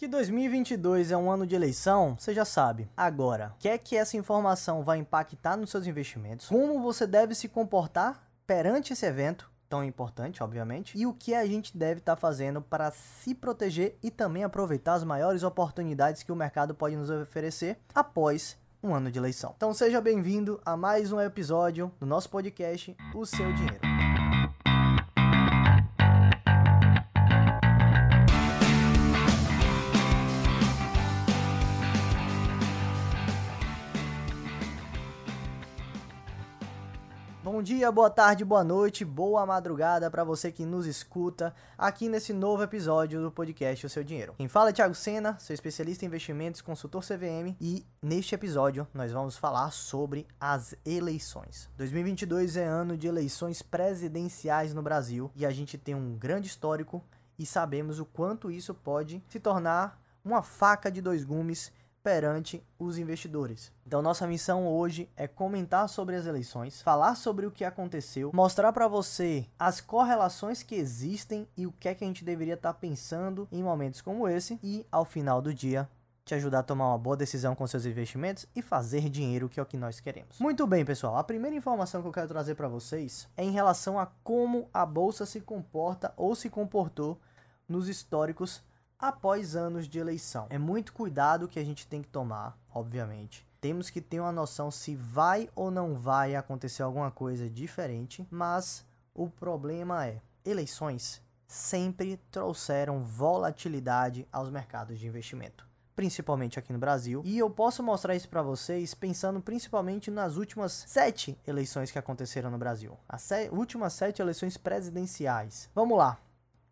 Que 2022 é um ano de eleição, você já sabe. Agora, quer que essa informação vai impactar nos seus investimentos? Como você deve se comportar perante esse evento? Tão importante, obviamente, e o que a gente deve estar tá fazendo para se proteger e também aproveitar as maiores oportunidades que o mercado pode nos oferecer após um ano de eleição. Então seja bem-vindo a mais um episódio do nosso podcast O Seu Dinheiro. Bom dia, boa tarde, boa noite, boa madrugada para você que nos escuta aqui nesse novo episódio do podcast O Seu Dinheiro. Quem fala é Thiago Sena, sou especialista em investimentos, consultor CVM e neste episódio nós vamos falar sobre as eleições. 2022 é ano de eleições presidenciais no Brasil e a gente tem um grande histórico e sabemos o quanto isso pode se tornar uma faca de dois gumes perante os investidores. Então nossa missão hoje é comentar sobre as eleições, falar sobre o que aconteceu, mostrar para você as correlações que existem e o que é que a gente deveria estar tá pensando em momentos como esse e ao final do dia te ajudar a tomar uma boa decisão com seus investimentos e fazer dinheiro, que é o que nós queremos. Muito bem, pessoal. A primeira informação que eu quero trazer para vocês é em relação a como a bolsa se comporta ou se comportou nos históricos após anos de eleição. É muito cuidado que a gente tem que tomar, obviamente. Temos que ter uma noção se vai ou não vai acontecer alguma coisa diferente, mas o problema é, eleições sempre trouxeram volatilidade aos mercados de investimento principalmente aqui no Brasil. E eu posso mostrar isso para vocês pensando principalmente nas últimas sete eleições que aconteceram no Brasil. As últimas sete eleições presidenciais. Vamos lá.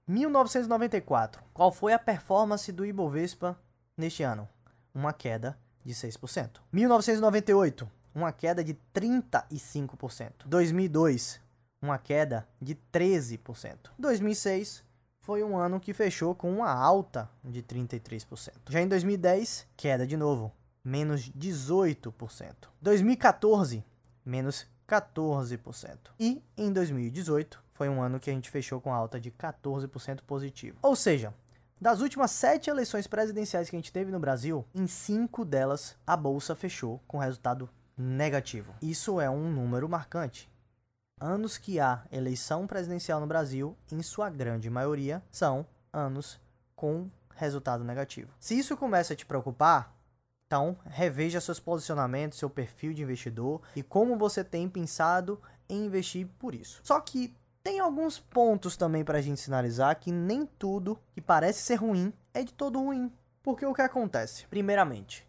1994. Qual foi a performance do Ibovespa neste ano? Uma queda de 6%. 1998, uma queda de 35%. 2002, uma queda de 13%. 2006 foi um ano que fechou com uma alta de 33%. Já em 2010, queda de novo, menos 18%. 2014, menos 14%. E em 2018, foi um ano que a gente fechou com alta de 14% positivo. Ou seja, das últimas sete eleições presidenciais que a gente teve no Brasil, em cinco delas a bolsa fechou com resultado negativo. Isso é um número marcante. Anos que há eleição presidencial no Brasil, em sua grande maioria, são anos com resultado negativo. Se isso começa a te preocupar, então reveja seus posicionamentos, seu perfil de investidor e como você tem pensado em investir por isso. Só que tem alguns pontos também para a gente sinalizar que nem tudo que parece ser ruim é de todo ruim. Porque o que acontece? Primeiramente,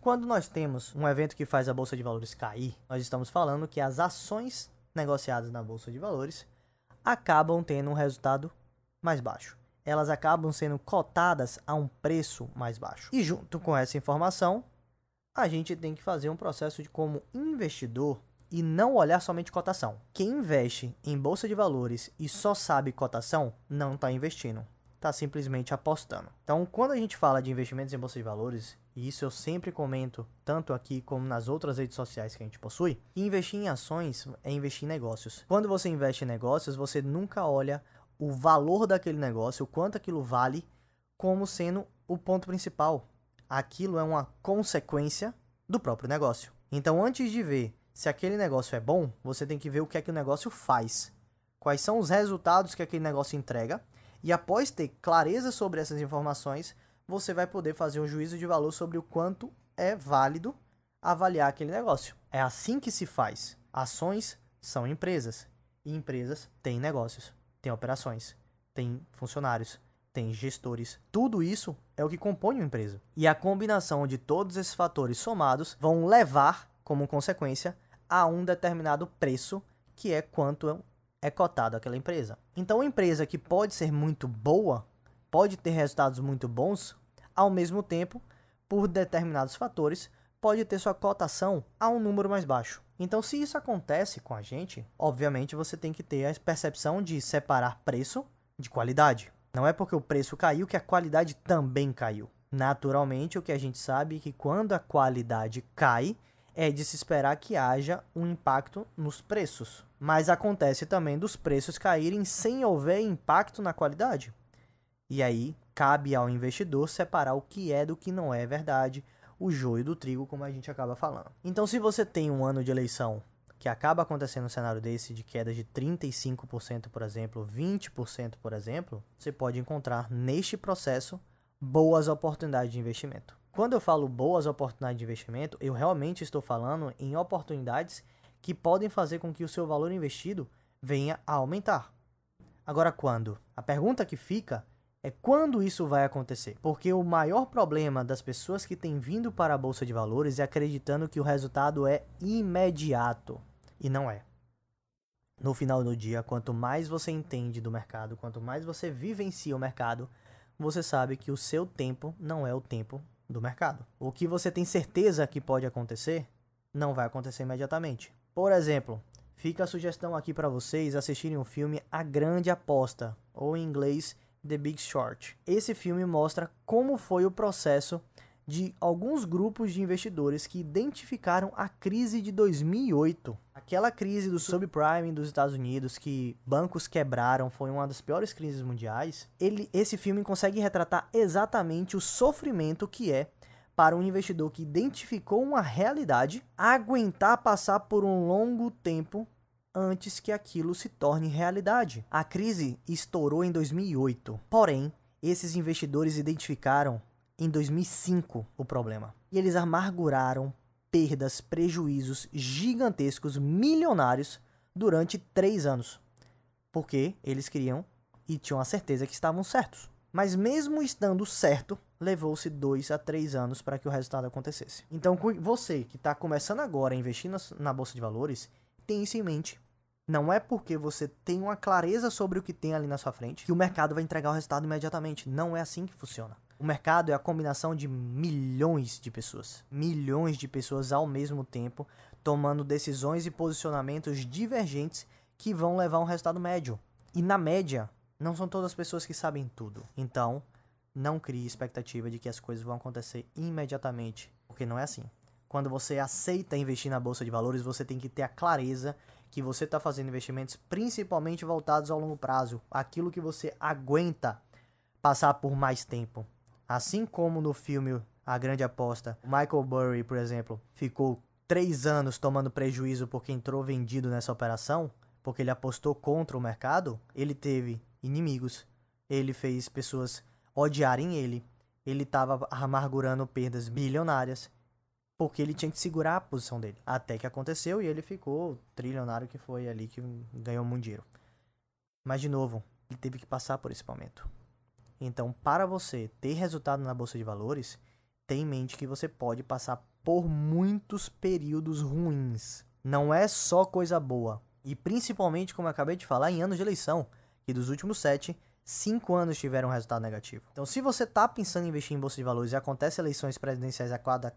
quando nós temos um evento que faz a bolsa de valores cair, nós estamos falando que as ações negociadas na bolsa de valores acabam tendo um resultado mais baixo. Elas acabam sendo cotadas a um preço mais baixo. E junto com essa informação, a gente tem que fazer um processo de como investidor e não olhar somente cotação. Quem investe em bolsa de valores e só sabe cotação, não está investindo, está simplesmente apostando. Então, quando a gente fala de investimentos em bolsa de valores, e isso eu sempre comento, tanto aqui como nas outras redes sociais que a gente possui, investir em ações é investir em negócios. Quando você investe em negócios, você nunca olha o valor daquele negócio, o quanto aquilo vale, como sendo o ponto principal. Aquilo é uma consequência do próprio negócio. Então, antes de ver se aquele negócio é bom, você tem que ver o que é que o negócio faz. Quais são os resultados que aquele negócio entrega. E após ter clareza sobre essas informações, você vai poder fazer um juízo de valor sobre o quanto é válido avaliar aquele negócio. É assim que se faz. Ações são empresas. E empresas têm negócios, têm operações, têm funcionários, têm gestores. Tudo isso é o que compõe uma empresa. E a combinação de todos esses fatores somados vão levar, como consequência, a um determinado preço, que é quanto é cotado aquela empresa. Então, uma empresa que pode ser muito boa, pode ter resultados muito bons, ao mesmo tempo, por determinados fatores, pode ter sua cotação a um número mais baixo. Então, se isso acontece com a gente, obviamente você tem que ter a percepção de separar preço de qualidade. Não é porque o preço caiu que a qualidade também caiu. Naturalmente, o que a gente sabe é que quando a qualidade cai, é de se esperar que haja um impacto nos preços. Mas acontece também dos preços caírem sem houver impacto na qualidade. E aí cabe ao investidor separar o que é do que não é verdade, o joio do trigo, como a gente acaba falando. Então, se você tem um ano de eleição que acaba acontecendo um cenário desse de queda de 35%, por exemplo, 20%, por exemplo, você pode encontrar neste processo boas oportunidades de investimento. Quando eu falo boas oportunidades de investimento, eu realmente estou falando em oportunidades que podem fazer com que o seu valor investido venha a aumentar. Agora, quando? A pergunta que fica é quando isso vai acontecer. Porque o maior problema das pessoas que têm vindo para a bolsa de valores é acreditando que o resultado é imediato. E não é. No final do dia, quanto mais você entende do mercado, quanto mais você vivencia o mercado, você sabe que o seu tempo não é o tempo do mercado. O que você tem certeza que pode acontecer, não vai acontecer imediatamente. Por exemplo, fica a sugestão aqui para vocês assistirem o filme A Grande Aposta, ou em inglês The Big Short. Esse filme mostra como foi o processo de alguns grupos de investidores que identificaram a crise de 2008. Aquela crise do subprime dos Estados Unidos, que bancos quebraram, foi uma das piores crises mundiais. Ele, esse filme consegue retratar exatamente o sofrimento que é para um investidor que identificou uma realidade aguentar passar por um longo tempo antes que aquilo se torne realidade. A crise estourou em 2008, porém, esses investidores identificaram em 2005 o problema. E eles amarguraram perdas, prejuízos gigantescos, milionários, durante três anos. Porque eles queriam e tinham a certeza que estavam certos. Mas mesmo estando certo, levou-se dois a três anos para que o resultado acontecesse. Então, você que está começando agora a investir na Bolsa de Valores, tenha isso em mente. Não é porque você tem uma clareza sobre o que tem ali na sua frente que o mercado vai entregar o resultado imediatamente. Não é assim que funciona. O mercado é a combinação de milhões de pessoas, milhões de pessoas ao mesmo tempo, tomando decisões e posicionamentos divergentes que vão levar a um resultado médio. E na média, não são todas as pessoas que sabem tudo. Então, não crie expectativa de que as coisas vão acontecer imediatamente, porque não é assim. Quando você aceita investir na bolsa de valores, você tem que ter a clareza que você está fazendo investimentos principalmente voltados ao longo prazo, aquilo que você aguenta passar por mais tempo. Assim como no filme A Grande Aposta, Michael Burry, por exemplo, ficou três anos tomando prejuízo porque entrou vendido nessa operação, porque ele apostou contra o mercado, ele teve inimigos, ele fez pessoas odiarem ele, ele estava amargurando perdas bilionárias, porque ele tinha que segurar a posição dele. Até que aconteceu e ele ficou trilionário que foi ali que ganhou muito dinheiro. Mas de novo, ele teve que passar por esse momento. Então, para você ter resultado na bolsa de valores, tenha em mente que você pode passar por muitos períodos ruins. Não é só coisa boa. E principalmente, como eu acabei de falar, em anos de eleição, que dos últimos sete, cinco anos tiveram resultado negativo. Então, se você está pensando em investir em bolsa de valores e acontece eleições presidenciais a cada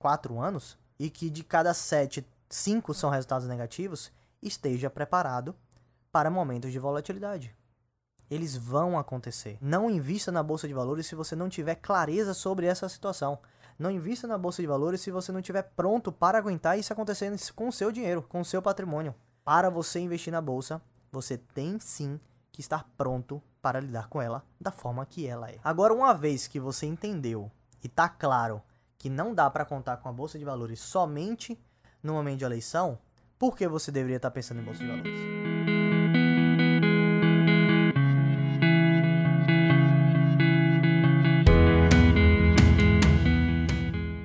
quatro anos e que de cada sete, cinco são resultados negativos, esteja preparado para momentos de volatilidade. Eles vão acontecer. Não invista na bolsa de valores se você não tiver clareza sobre essa situação. Não invista na bolsa de valores se você não estiver pronto para aguentar isso acontecendo com o seu dinheiro, com o seu patrimônio. Para você investir na bolsa, você tem sim que estar pronto para lidar com ela da forma que ela é. Agora, uma vez que você entendeu e está claro que não dá para contar com a bolsa de valores somente no momento de eleição, por que você deveria estar pensando em bolsa de valores?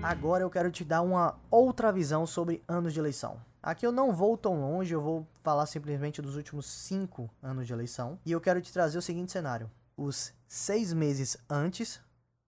Agora eu quero te dar uma outra visão sobre anos de eleição. Aqui eu não vou tão longe, eu vou falar simplesmente dos últimos cinco anos de eleição. E eu quero te trazer o seguinte cenário: os seis meses antes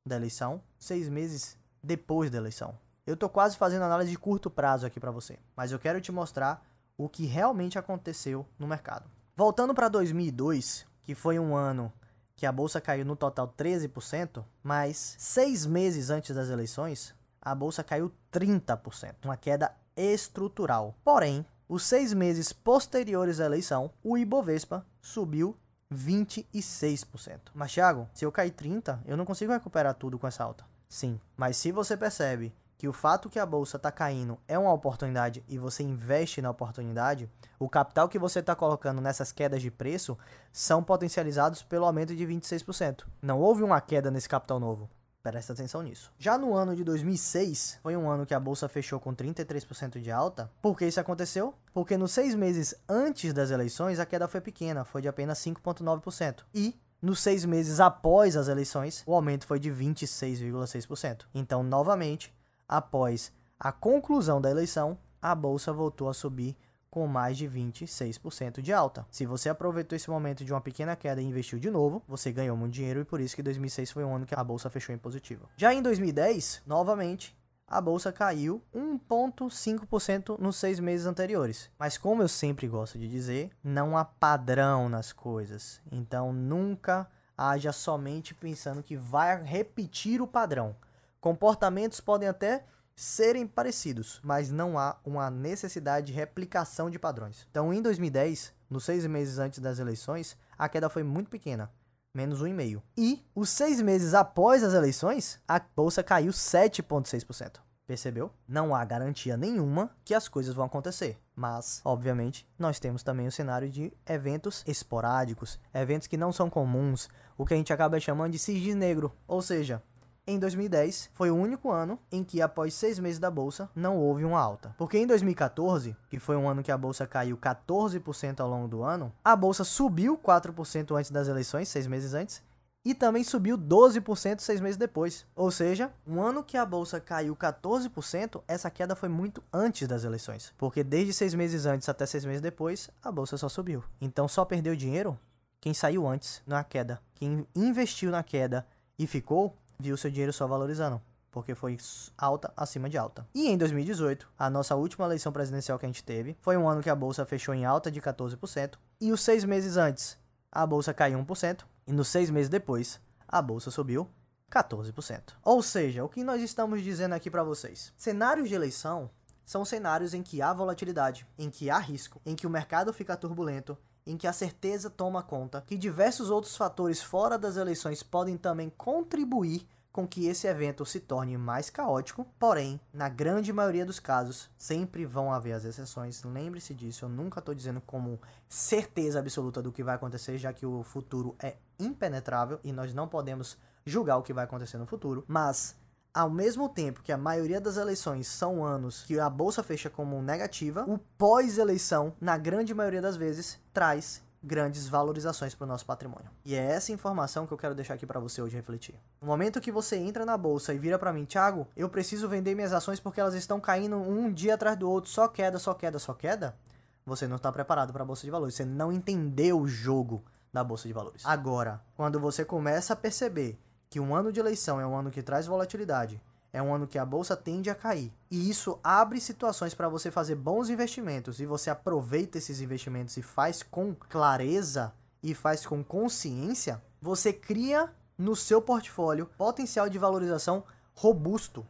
da eleição, seis meses depois da eleição. Eu estou quase fazendo análise de curto prazo aqui para você, mas eu quero te mostrar o que realmente aconteceu no mercado. Voltando para 2002, que foi um ano que a bolsa caiu no total 13%, mas seis meses antes das eleições, a bolsa caiu 30%, uma queda estrutural. Porém, os seis meses posteriores à eleição, o Ibovespa subiu 26%. Mas, Thiago, se eu cair 30%, eu não consigo recuperar tudo com essa alta. Sim, mas se você percebe que o fato que a bolsa está caindo é uma oportunidade e você investe na oportunidade, o capital que você está colocando nessas quedas de preço são potencializados pelo aumento de 26%. Não houve uma queda nesse capital novo. Presta atenção nisso. Já no ano de 2006, foi um ano que a bolsa fechou com 33% de alta. Por que isso aconteceu? Porque nos seis meses antes das eleições, a queda foi pequena, foi de apenas 5,9%. E nos seis meses após as eleições, o aumento foi de 26,6%. Então, novamente, após a conclusão da eleição, a bolsa voltou a subir com mais de 26% de alta. Se você aproveitou esse momento de uma pequena queda e investiu de novo, você ganhou muito dinheiro e por isso que 2006 foi um ano que a bolsa fechou em positivo. Já em 2010, novamente, a bolsa caiu 1,5% nos seis meses anteriores. Mas como eu sempre gosto de dizer, não há padrão nas coisas. Então nunca haja somente pensando que vai repetir o padrão. Comportamentos podem até serem parecidos, mas não há uma necessidade de replicação de padrões. Então, em 2010, nos seis meses antes das eleições, a queda foi muito pequena, menos 1,5%. E os seis meses após as eleições, a bolsa caiu 7,6%. Percebeu? Não há garantia nenhuma que as coisas vão acontecer. Mas, obviamente, nós temos também o cenário de eventos esporádicos, eventos que não são comuns, o que a gente acaba chamando de cisne negro. Ou seja, em 2010 foi o único ano em que, após seis meses da bolsa, não houve uma alta. Porque em 2014, que foi um ano que a bolsa caiu 14% ao longo do ano, a bolsa subiu 4% antes das eleições, seis meses antes, e também subiu 12% seis meses depois. Ou seja, um ano que a bolsa caiu 14%, essa queda foi muito antes das eleições. Porque desde seis meses antes até seis meses depois, a bolsa só subiu. Então só perdeu dinheiro quem saiu antes na queda. Quem investiu na queda e ficou, viu seu dinheiro só valorizando, porque foi alta acima de alta. E em 2018, a nossa última eleição presidencial que a gente teve, foi um ano que a bolsa fechou em alta de 14%, e os seis meses antes, a bolsa caiu 1%, e nos seis meses depois, a bolsa subiu 14%. Ou seja, o que nós estamos dizendo aqui para vocês? Cenários de eleição são cenários em que há volatilidade, em que há risco, em que o mercado fica turbulento, em que a certeza toma conta, que diversos outros fatores fora das eleições podem também contribuir com que esse evento se torne mais caótico, porém, na grande maioria dos casos, sempre vão haver as exceções. Lembre-se disso, eu nunca estou dizendo como certeza absoluta do que vai acontecer, já que o futuro é impenetrável e nós não podemos julgar o que vai acontecer no futuro, mas ao mesmo tempo que a maioria das eleições são anos que a bolsa fecha como negativa, o pós-eleição, na grande maioria das vezes, traz grandes valorizações para o nosso patrimônio. E é essa informação que eu quero deixar aqui para você hoje refletir. No momento que você entra na bolsa e vira para mim, Thiago, eu preciso vender minhas ações porque elas estão caindo um dia atrás do outro, só queda, só queda, só queda, você não está preparado para a bolsa de valores, você não entendeu o jogo da bolsa de valores. Agora, quando você começa a perceber que um ano de eleição é um ano que traz volatilidade, é um ano que a bolsa tende a cair. E isso abre situações para você fazer bons investimentos e você aproveita esses investimentos e faz com clareza e faz com consciência, você cria no seu portfólio potencial de valorização robusto,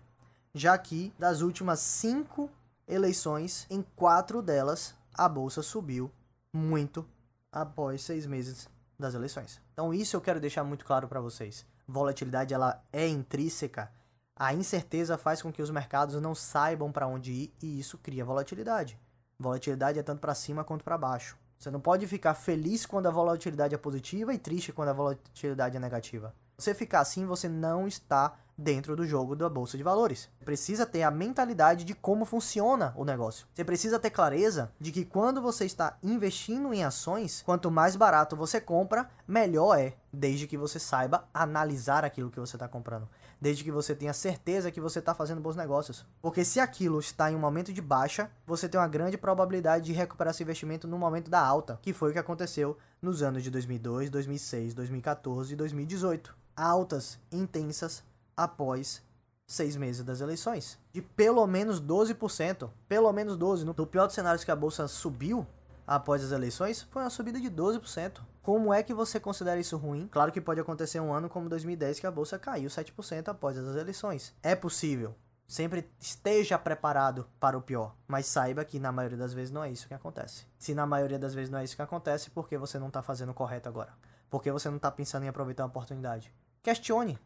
já que das últimas cinco eleições, em quatro delas a bolsa subiu muito após seis meses das eleições. Então isso eu quero deixar muito claro para vocês volatilidade ela é intrínseca, a incerteza faz com que os mercados não saibam para onde ir e isso cria volatilidade. Volatilidade é tanto para cima quanto para baixo. Você não pode ficar feliz quando a volatilidade é positiva e triste quando a volatilidade é negativa. Você ficar assim, você não está dentro do jogo da bolsa de valores. Precisa ter a mentalidade de como funciona o negócio. Você precisa ter clareza de que quando você está investindo em ações, quanto mais barato você compra, melhor é, desde que você saiba analisar aquilo que você está comprando. Desde que você tenha certeza que você está fazendo bons negócios. Porque se aquilo está em um momento de baixa, você tem uma grande probabilidade de recuperar esse investimento no momento da alta, que foi o que aconteceu nos anos de 2002, 2006, 2014 e 2018. Altas intensas após seis meses das eleições. De pelo menos 12%. Pelo menos 12%. No pior dos cenários que a bolsa subiu após as eleições, foi uma subida de 12%. Como é que você considera isso ruim? Claro que pode acontecer um ano como 2010 que a bolsa caiu 7% após as eleições. É possível. Sempre esteja preparado para o pior, mas saiba que na maioria das vezes não é isso que acontece. Se na maioria das vezes não é isso que acontece, por que você não está fazendo o correto agora? Por que você não está pensando em aproveitar a oportunidade? Questione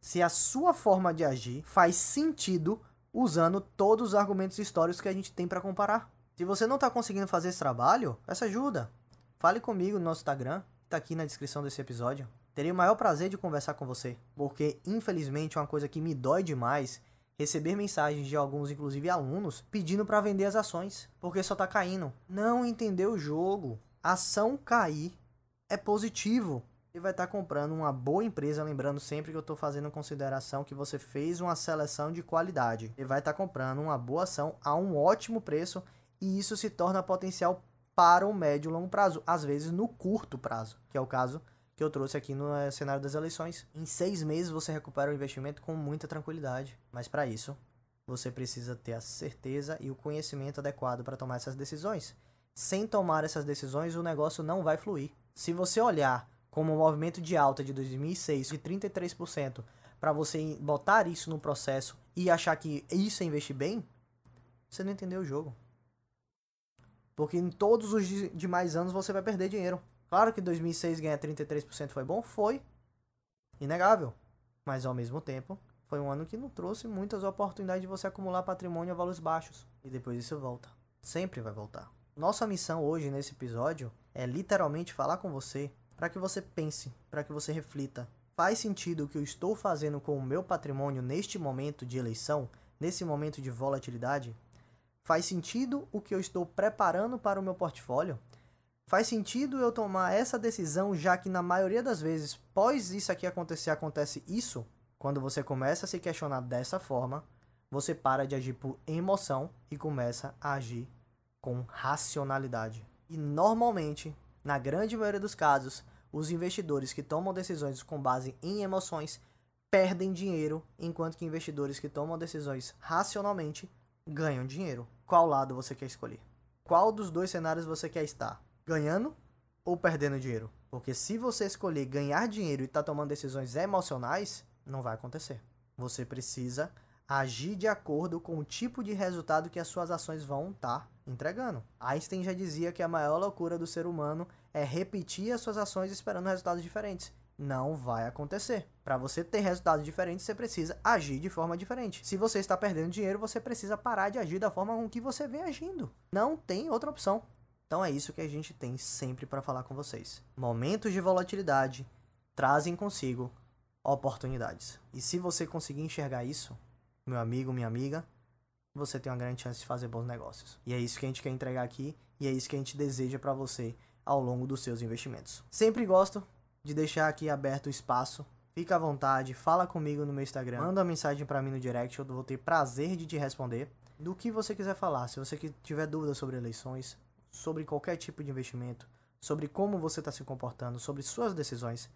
se a sua forma de agir faz sentido usando todos os argumentos históricos que a gente tem para comparar. Se você não está conseguindo fazer esse trabalho, peça ajuda. Fale comigo no nosso Instagram, está aqui na descrição desse episódio. Teria o maior prazer de conversar com você, porque infelizmente é uma coisa que me dói demais receber mensagens de alguns, inclusive alunos, pedindo para vender as ações, porque só tá caindo. Não entendeu o jogo. Ação cair é positivo. Você vai estar tá comprando uma boa empresa, lembrando sempre que eu estou fazendo consideração que você fez uma seleção de qualidade. Você vai estar tá comprando uma boa ação a um ótimo preço e isso se torna potencial para o médio e longo prazo, às vezes no curto prazo, que é o caso que eu trouxe aqui no eh, cenário das eleições. Em seis meses você recupera o investimento com muita tranquilidade, mas para isso você precisa ter a certeza e o conhecimento adequado para tomar essas decisões. Sem tomar essas decisões, o negócio não vai fluir. Se você olhar como o movimento de alta de 2006 de 33%, para você botar isso no processo e achar que isso é investir bem, você não entendeu o jogo. Porque em todos os demais anos você vai perder dinheiro. Claro que 2006 ganhar 33% foi bom? Foi. Inegável. Mas ao mesmo tempo, foi um ano que não trouxe muitas oportunidades de você acumular patrimônio a valores baixos. E depois isso volta. Sempre vai voltar. Nossa missão hoje nesse episódio é literalmente falar com você para que você pense, para que você reflita. Faz sentido o que eu estou fazendo com o meu patrimônio neste momento de eleição, nesse momento de volatilidade? Faz sentido o que eu estou preparando para o meu portfólio? Faz sentido eu tomar essa decisão, já que na maioria das vezes, pós isso aqui acontecer, acontece isso? Quando você começa a se questionar dessa forma, você para de agir por emoção e começa a agir com racionalidade. E normalmente, na grande maioria dos casos, os investidores que tomam decisões com base em emoções perdem dinheiro, enquanto que investidores que tomam decisões racionalmente ganham dinheiro. Qual lado você quer escolher? Qual dos dois cenários você quer estar? ganhando ou perdendo dinheiro. Porque se você escolher ganhar dinheiro e estar tá tomando decisões emocionais, não vai acontecer. Você precisa agir de acordo com o tipo de resultado que as suas ações vão estar tá entregando. Einstein já dizia que a maior loucura do ser humano é repetir as suas ações esperando resultados diferentes. Não vai acontecer. Para você ter resultados diferentes, você precisa agir de forma diferente. Se você está perdendo dinheiro, você precisa parar de agir da forma com que você vem agindo. Não tem outra opção. Então é isso que a gente tem sempre para falar com vocês. Momentos de volatilidade trazem consigo oportunidades. E se você conseguir enxergar isso, meu amigo, minha amiga, você tem uma grande chance de fazer bons negócios. E é isso que a gente quer entregar aqui e é isso que a gente deseja para você ao longo dos seus investimentos. Sempre gosto de deixar aqui aberto o espaço. Fica à vontade, fala comigo no meu Instagram, manda uma mensagem para mim no direct, eu vou ter prazer de te responder. Do que você quiser falar, se você tiver dúvidas sobre eleições, sobre qualquer tipo de investimento, sobre como você está se comportando, sobre suas decisões.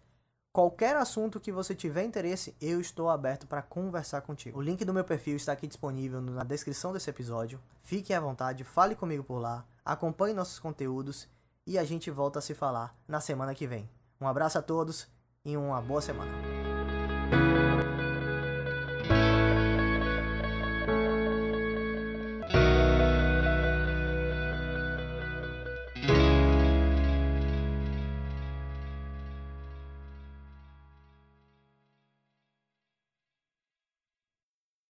Qualquer assunto que você tiver interesse, eu estou aberto para conversar contigo. O link do meu perfil está aqui disponível na descrição desse episódio. Fique à vontade, fale comigo por lá, acompanhe nossos conteúdos e a gente volta a se falar na semana que vem. Um abraço a todos e uma boa semana.